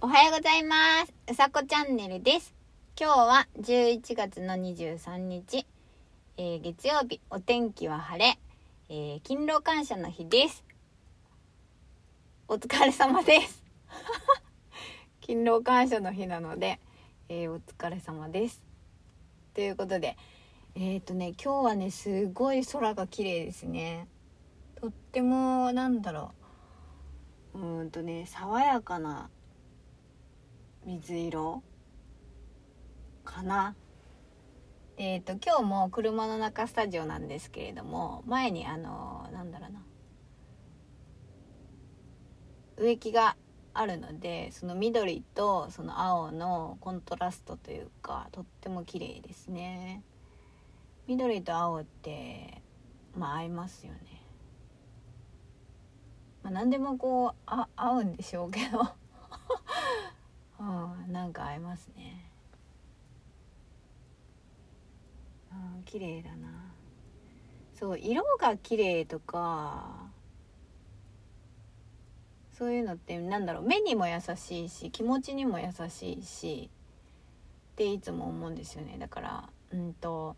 おはようございます。うさこチャンネルです。今日は11月の23日、えー月曜日、お天気は晴れ、えー勤労感謝の日です。お疲れ様です。勤労感謝の日なので、えーお疲れ様です。ということで、えっ、とね、今日はね、すごい空が綺麗ですね。とっても、なんだろう、うんとね、爽やかな水色？かな？えっ、と今日も車の中スタジオなんですけれども前にあのなんだろうな。植木があるのでその緑とその青のコントラストというかとっても綺麗ですね。緑と青ってまあ合いますよね。まあ何でもこうあ合うんでしょうけど。うん、なんか合いますね。うん、綺麗だな。そう、色が綺麗とか。そういうのって、なんだろう、目にも優しいし、気持ちにも優しいし。っていつも思うんですよね。だから、うんと。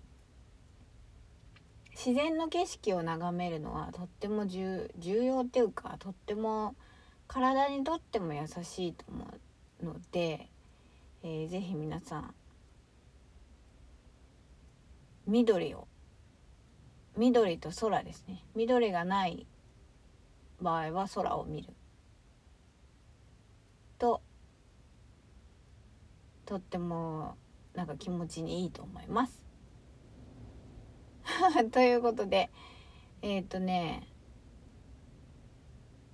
自然の景色を眺めるのはとっても重重要っていうかとっても体にとっても優しいと思うので、えーぜひ皆さん緑を緑と空ですね緑がない場合は空を見るととってもなんか気持ちにいいと思います。ということでえっ、とね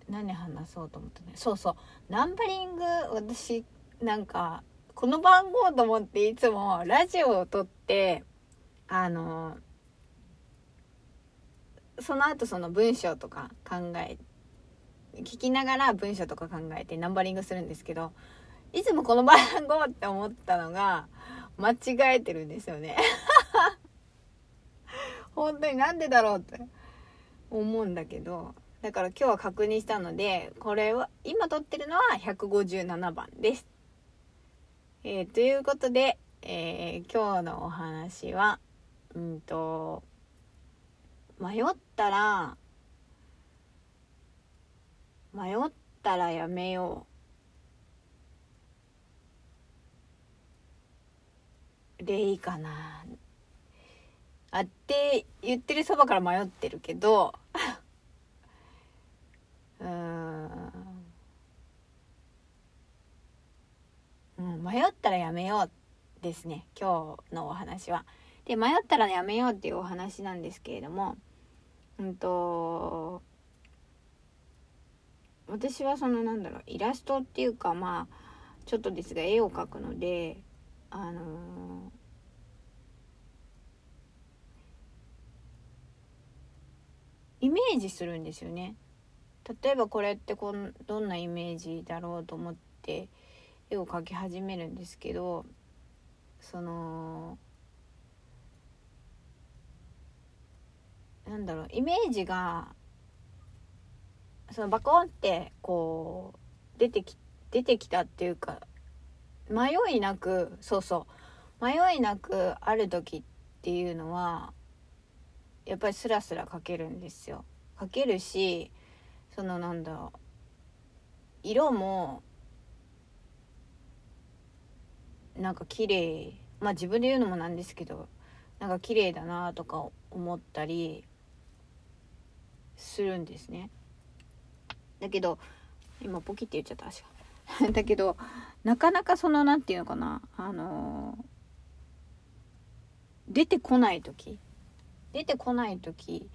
何話そうと思ったねそうそう。ナンバリング私なんかこの番号と思っていつもラジオを撮ってあのその後その文章とか考え聞きながら文章とか考えてナンバリングするんですけどいつもこの番号って思ったのが間違えてるんですよね。本当になんでだろうって思うんだけどだから今日は確認したのでこれは今撮ってるのは157番です。えーということで、えー今日のお話はうんと迷ったら迷ったらやめようでいいかなあって言ってるそばから迷ってるけどうーんうん、迷ったらやめようですね今日のお話は。で迷ったらやめようっていうお話なんですけれどもうんと私はそのなんだろうイラストっていうかまあちょっとですが絵を描くのであのーイメージするんですよね。例えばこれってこんどんなイメージだろうと思って絵を描き始めるんですけどそのなんだろうイメージがそのバコンってこう出てき出てきたっていうか迷いなくそうそう迷いなくある時っていうのはやっぱりスラスラ描けるんですよ。描けるしそのなんだろう色もなんか綺麗まあ自分で言うのもなんですけどなんか綺麗だなとか思ったりするんですね。だけど今ポキって言っちゃった足が。だけどなかなかそのなんていうのかなあの出てこない時出てこない時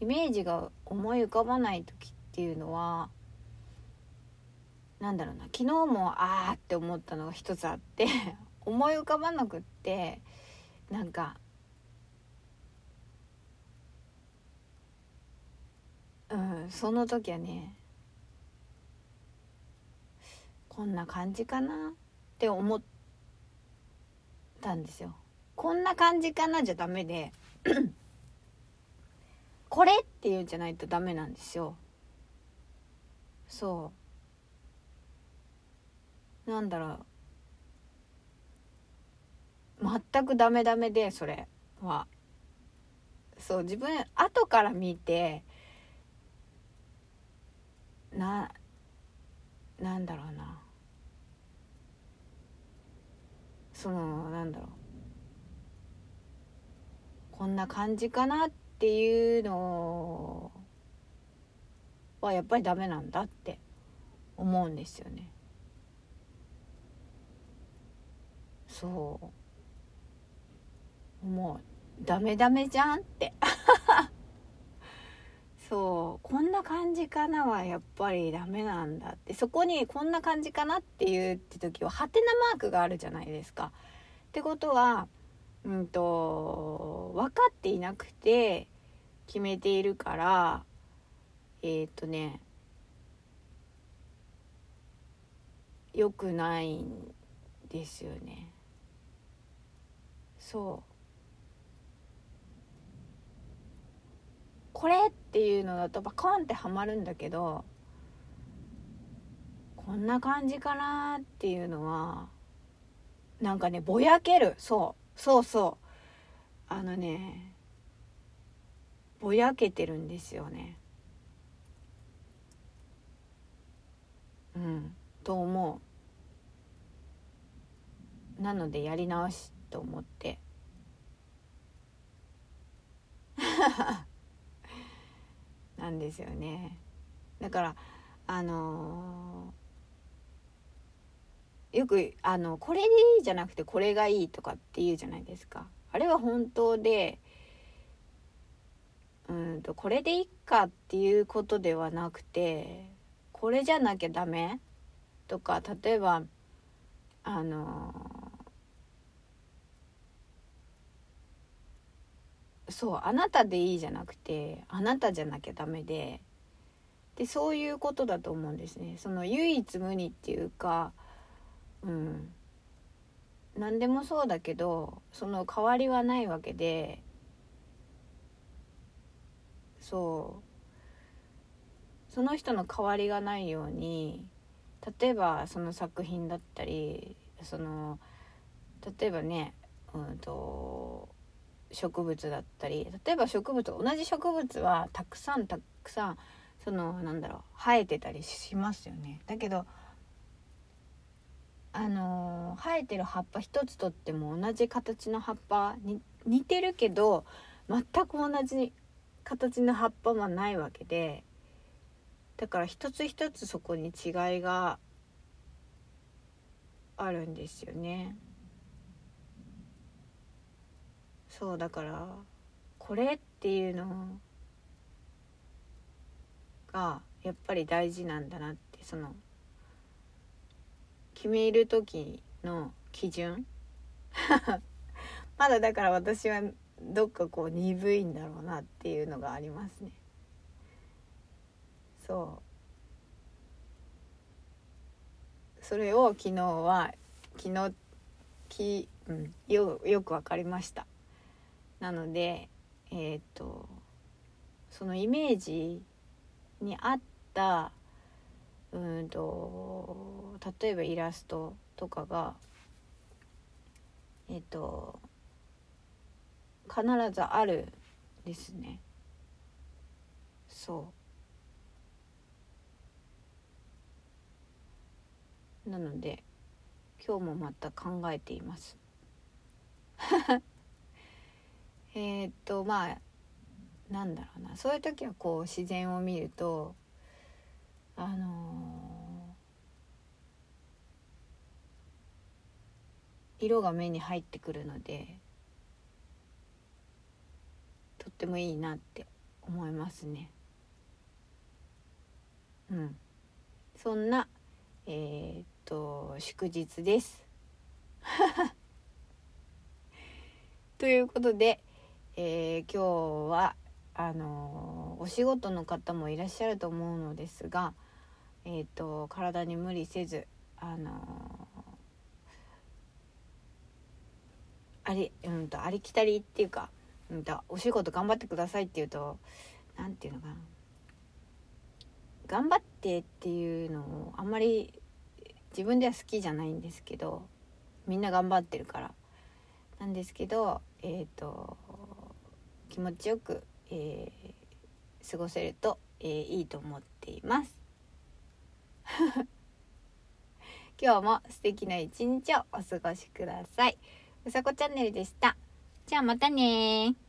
イメージが思い浮かばない時っていうのはなんだろうな昨日もあーって思ったのが一つあって 思い浮かばなくってなんかうんその時はねこんな感じかなって思ったんですよ。こんな感じかなじゃダメで これっていうんじゃないとダメなんですよ。そうなんだろう全くダメダメでそれは。そう自分後から見てななんだろうな。そのなんだろう。こんな感じかなっていうのはやっぱりダメなんだって思うんですよね。そう。思うダメダメじゃんって そうこんな感じかなはやっぱりダメなんだってそこにこんな感じかなっていうって時はハテナマークがあるじゃないですか。ってことはうんと分かっていなくて決めているからえっ、ー、とね良くないんですよね。そうこれっていうのだとバコンってはまるんだけどこんな感じかなっていうのはなんかねぼやける。そう。そうそう。あのねぼやけてるんですよね。うん。と思う。なのでやり直しと思って。なんですよね。だからあのー、よくあのこれでいいじゃなくてこれがいいとかって言うじゃないですか。あれは本当でうんとこれでいいかっていうことではなくてこれじゃなきゃダメとか例えばあのそうあなたでいいじゃなくてあなたじゃなきゃダメででそういうことだと思うんですね。その唯一無二っていうかうん。何でもそうだけどその代わりはないわけでそう。その人の代わりがないように例えばその作品だったりその例えばねうんと植物だったり例えば植物同じ植物はたくさんたくさんそのなんだろう生えてたりしますよね。だけどあの、生えてる葉っぱ一つとっても同じ形の葉っぱに似てるけど全く同じ形の葉っぱはないわけでだから一つ一つそこに違いがあるんですよね。そうだからこれっていうのがやっぱり大事なんだなってその決める時の基準？まだだから私はどっかこう鈍いんだろうなっていうのがありますね。そう。それを昨日は昨日き、うん、よよく分かりました。なのでえっ、とそのイメージに合ったうんと例えばイラストとかがえっと必ずあるですね。そう。なので今日もまた考えています。えっとまあなんだろうなそういう時はこう自然を見るとあのー、色が目に入ってくるのでとってもいいなって思いますね。うん、そんなえー、っと祝日です。ということで、えー、今日はあのお仕事の方もいらっしゃると思うのですがえーと、体に無理せずあのあり,、うんと、ありきたりっていうか、うんと、お仕事頑張ってくださいっていうと何て言うのかな。頑張ってっていうのをあんまり自分では好きじゃないんですけどみんな頑張ってるからなんですけどえっ、と気持ちよく、えー過ごせると、えーいいと思っています 今日も素敵な一日をお過ごしください。うさこチャンネルでした。じゃあまたねー。